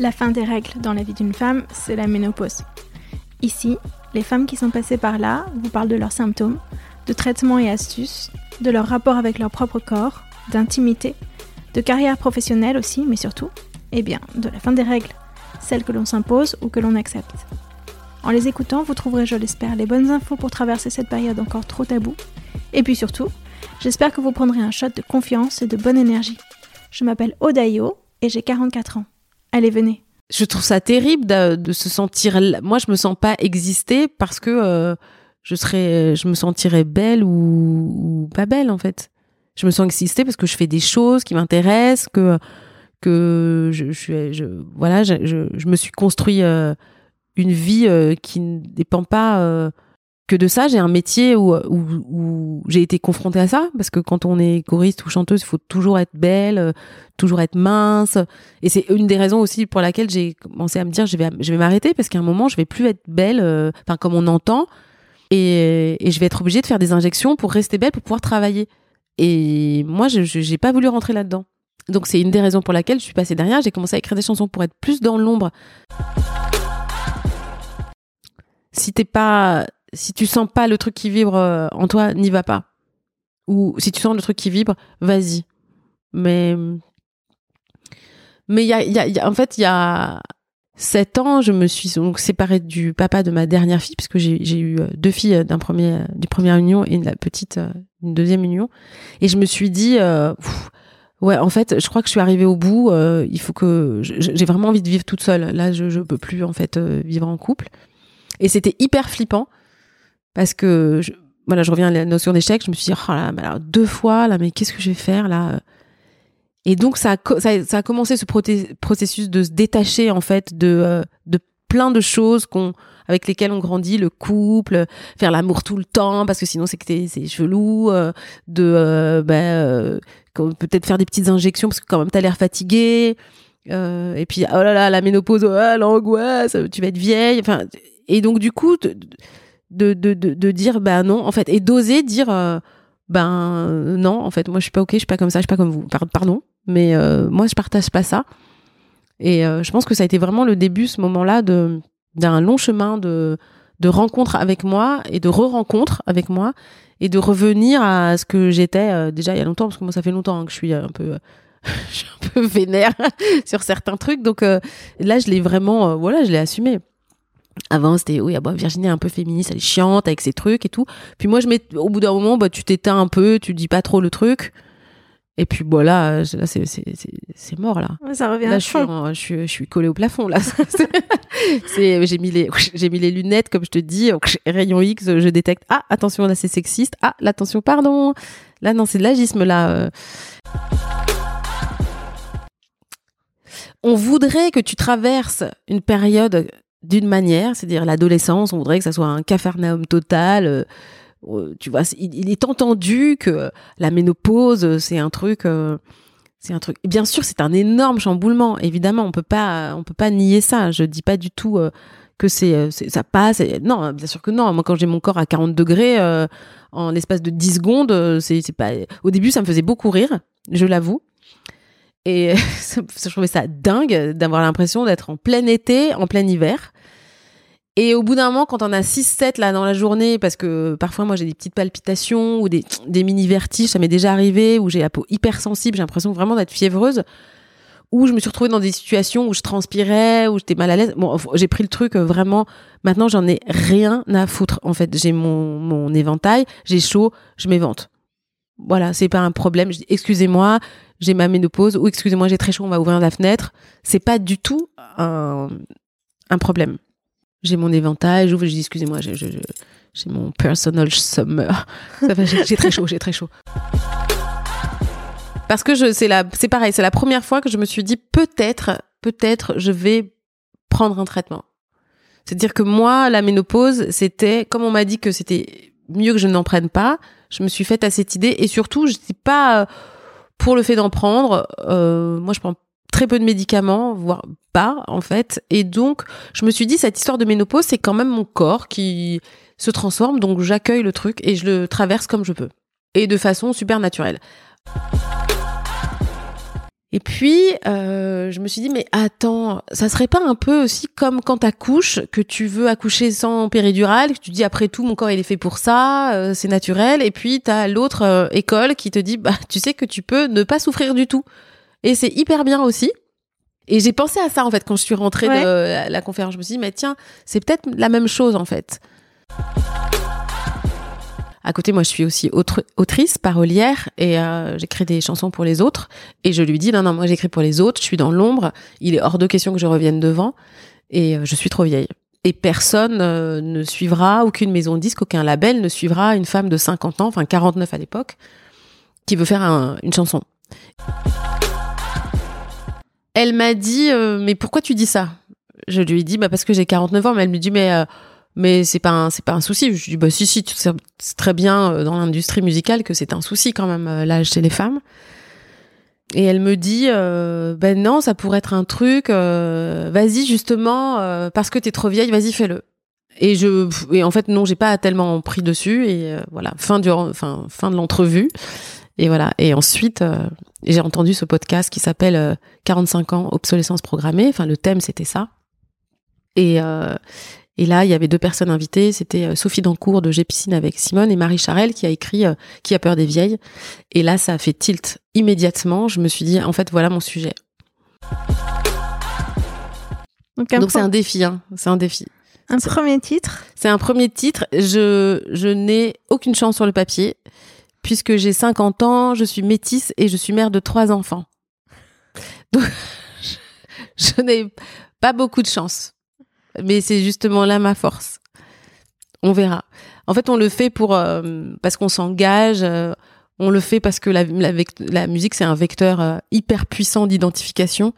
La fin des règles dans la vie d'une femme, c'est la ménopause. Ici, les femmes qui sont passées par là vous parlent de leurs symptômes, de traitements et astuces, de leur rapport avec leur propre corps, d'intimité, de carrière professionnelle aussi, mais surtout, eh bien, de la fin des règles, celles que l'on s'impose ou que l'on accepte. En les écoutant, vous trouverez, je l'espère, les bonnes infos pour traverser cette période encore trop taboue. Et puis surtout, j'espère que vous prendrez un shot de confiance et de bonne énergie. Je m'appelle Odayo et j'ai 44 ans. Allez, venez. Je trouve ça terrible de, se sentir. Moi, je me sens pas exister parce que euh, je serais, je me sentirais belle ou, pas belle en fait. Je me sens exister parce que je fais des choses qui m'intéressent, que que je, je, je voilà, je, je, me suis construit euh, une vie euh, qui ne dépend pas que de ça, j'ai un métier où, où, j'ai été confrontée à ça, parce que quand on est choriste ou chanteuse, il faut toujours être belle, euh, toujours être mince. Et c'est une des raisons aussi pour laquelle j'ai commencé à me dire, je vais, je vais m'arrêter, parce qu'à un moment, je vais plus être belle, euh, enfin, comme on entend, et, et, je vais être obligée de faire des injections pour rester belle, pour pouvoir travailler. Et moi, je n'ai pas voulu rentrer là-dedans. Donc c'est une des raisons pour laquelle je suis passée derrière. J'ai commencé à écrire des chansons pour être plus dans l'ombre. Si t'es pas si tu sens pas le truc qui vibre euh, en toi, n'y va pas. Ou si tu sens le truc qui vibre, vas-y. Mais mais il y a, y a, en fait il y a sept ans, je me suis donc séparée du papa de ma dernière fille puisque j'ai eu euh, deux filles d'un premier du première union et la petite euh, une deuxième union et je me suis dit ouais en fait je crois que je suis arrivée au bout il faut que j'ai vraiment envie de vivre toute seule là je je peux plus en fait vivre en couple et c'était hyper flippant parce que je, voilà, je reviens à la notion d'échec. Je me suis dit, oh deux fois là, mais qu'est-ce que je vais faire là Et donc ça a, ça, a commencé ce processus de se détacher en fait de euh, de plein de choses qu'on avec lesquelles on grandit, le couple, faire l'amour tout le temps parce que sinon c'est que c'est chelou, euh, de euh, ben, peut-être faire des petites injections parce que quand même t'as l'air fatigué. et puis oh là là la ménopause, oh, l'angoisse, tu vas être vieille. Et donc du coup de, de, de, dire bah non en fait et d'oser dire euh, ben non en fait moi je suis pas ok je suis pas comme ça je suis pas comme vous. Pardon mais euh, moi je partage pas ça. Et euh, je pense que ça a été vraiment le début ce moment là de d'un long chemin de de rencontre avec moi et de re-rencontre avec moi et de revenir à ce que j'étais déjà il y a longtemps parce que moi ça fait longtemps hein, que je suis un peu je suis un peu vénère sur certains trucs. Donc là je l'ai vraiment voilà je l'ai assumé avant, c'était, oui, ah bah, Virginie est un peu féministe, elle est chiante avec ses trucs et tout. Puis moi, je mets, au bout d'un moment, bah, tu t'éteins un peu, tu dis pas trop le truc. Et puis voilà, là, c'est, c'est, c'est, mort, là. ça revient là, je, suis je, suis, je suis collée au plafond, là. j'ai mis les, j'ai mis les lunettes, comme je te dis, rayon X, je détecte, ah, attention, là, c'est sexiste. Ah, l'attention, pardon. Là, non, c'est de l'agisme, là. Euh. On voudrait que tu traverses une période d'une manière, c'est-à-dire l'adolescence, on voudrait que ça soit un cafarnaum total. euh, euh, tu vois, il, est entendu que la ménopause, c'est un truc, euh, c'est un truc. Bien sûr, c'est un énorme chamboulement. Évidemment, on peut pas, on peut pas nier ça. Je dis pas du tout euh, que c'est, euh, ça passe. Et- Non, bien sûr que non. Moi, quand j'ai mon corps à 40 degrés, euh, en l'espace de 10 secondes, euh, c'est pas. Au début, ça me faisait beaucoup rire, je l'avoue. Et je trouvais ça dingue d'avoir l'impression d'être en plein été, en plein hiver. Et au bout d'un moment, quand on a 6-7 là dans la journée, parce que parfois moi j'ai des petites palpitations ou des, des mini vertiges, ça m'est déjà arrivé, où j'ai la peau hyper sensible, j'ai l'impression vraiment d'être fiévreuse, où je me suis retrouvée dans des situations où je transpirais, où j'étais mal à l'aise. Bon, j'ai pris le truc euh, vraiment. Maintenant, j'en ai rien à foutre. En fait, j'ai mon, mon éventail, j'ai chaud, je m'évente. Voilà, c'est pas un problème. Excusez-moi, j'ai ma ménopause, ou excusez-moi, j'ai très chaud, on va ouvrir la fenêtre. C'est pas du tout un, problème. J'ai mon éventail, j'ouvre, je dis, excusez-moi, j'ai, mon personal summer. J'ai, très chaud, j'ai très chaud. Parce que je, la, c'est pareil, c'est la première fois que je me suis dit, peut-être, peut-être, je vais prendre un traitement. C'est-à-dire que moi, la ménopause, c'était, comme on m'a dit que c'était mieux que je n'en prenne pas, je me suis faite à cette idée et surtout, je suis pas euh, pour le fait d'en prendre. Euh, moi, je prends très peu de médicaments, voire pas en fait. Et donc, je me suis dit, cette histoire de ménopause, c'est quand même mon corps qui se transforme, donc j'accueille le truc et je le traverse comme je peux. Et de façon super naturelle. Et puis, euh, je me suis dit, mais attends, ça serait pas un peu aussi comme quand t'accouches, que tu veux accoucher sans péridurale, que tu dis après tout, mon corps il est fait pour ça, euh, c'est naturel, et puis t'as l'autre euh, école qui te dit, bah tu sais que tu peux ne pas souffrir du tout. Et c'est hyper bien aussi. Et j'ai pensé à ça en fait quand je suis rentrée Ouais. de la, la conférence. Je me suis dit, mais tiens, c'est peut-être la même chose en fait. À côté, moi, je suis aussi autrice, parolière, et euh, j'écris des chansons pour les autres. Et je lui dis, non, non, moi, j'écris pour les autres, je suis dans l'ombre, il est hors de question que je revienne devant, et euh, je suis trop vieille. Et personne euh, ne suivra, aucune maison de disque, aucun label ne suivra une femme de 50 ans, enfin 49 à l'époque, qui veut faire un- une chanson. Elle m'a dit, mais pourquoi tu dis ça? Je lui ai dit, bah parce que j'ai 49 ans, mais elle me dit, mais... mais c'est pas c'est pas un souci. Je dis bah si si c'est très bien euh, dans l'industrie musicale que c'est un souci quand même euh, l'âge chez les femmes. Et elle me dit euh, ben non ça pourrait être un truc. vas-y justement parce que t'es trop vieille vas-y fais-le. Et je et en fait non j'ai pas tellement pris dessus et voilà fin du enfin fin de l'entrevue et voilà et ensuite j'ai entendu ce podcast qui s'appelle euh, 45 ans obsolescence programmée. Enfin le thème c'était ça. Et et là, il y avait deux personnes invitées. C'était euh, Sophie Dancourt de J'ai Piscine avec Simone et Marie Charel qui a écrit euh, Qui a peur des vieilles. Et là, ça a fait tilt immédiatement. Je me suis dit, en fait, voilà mon sujet. Donc, Donc, c'est un défi. Hein. C'est un défi. un c'est- premier titre. C'est un premier titre. Je, je n'ai aucune chance sur le papier puisque j'ai 50 ans, je suis métisse et je suis mère de trois enfants. Donc, je, je n'ai pas beaucoup de chance. Mais c'est justement là ma force. On verra. En fait, on le fait pour euh, parce qu'on s'engage. euh, on le fait parce que la, musique c'est un vecteur euh, hyper puissant d'identification.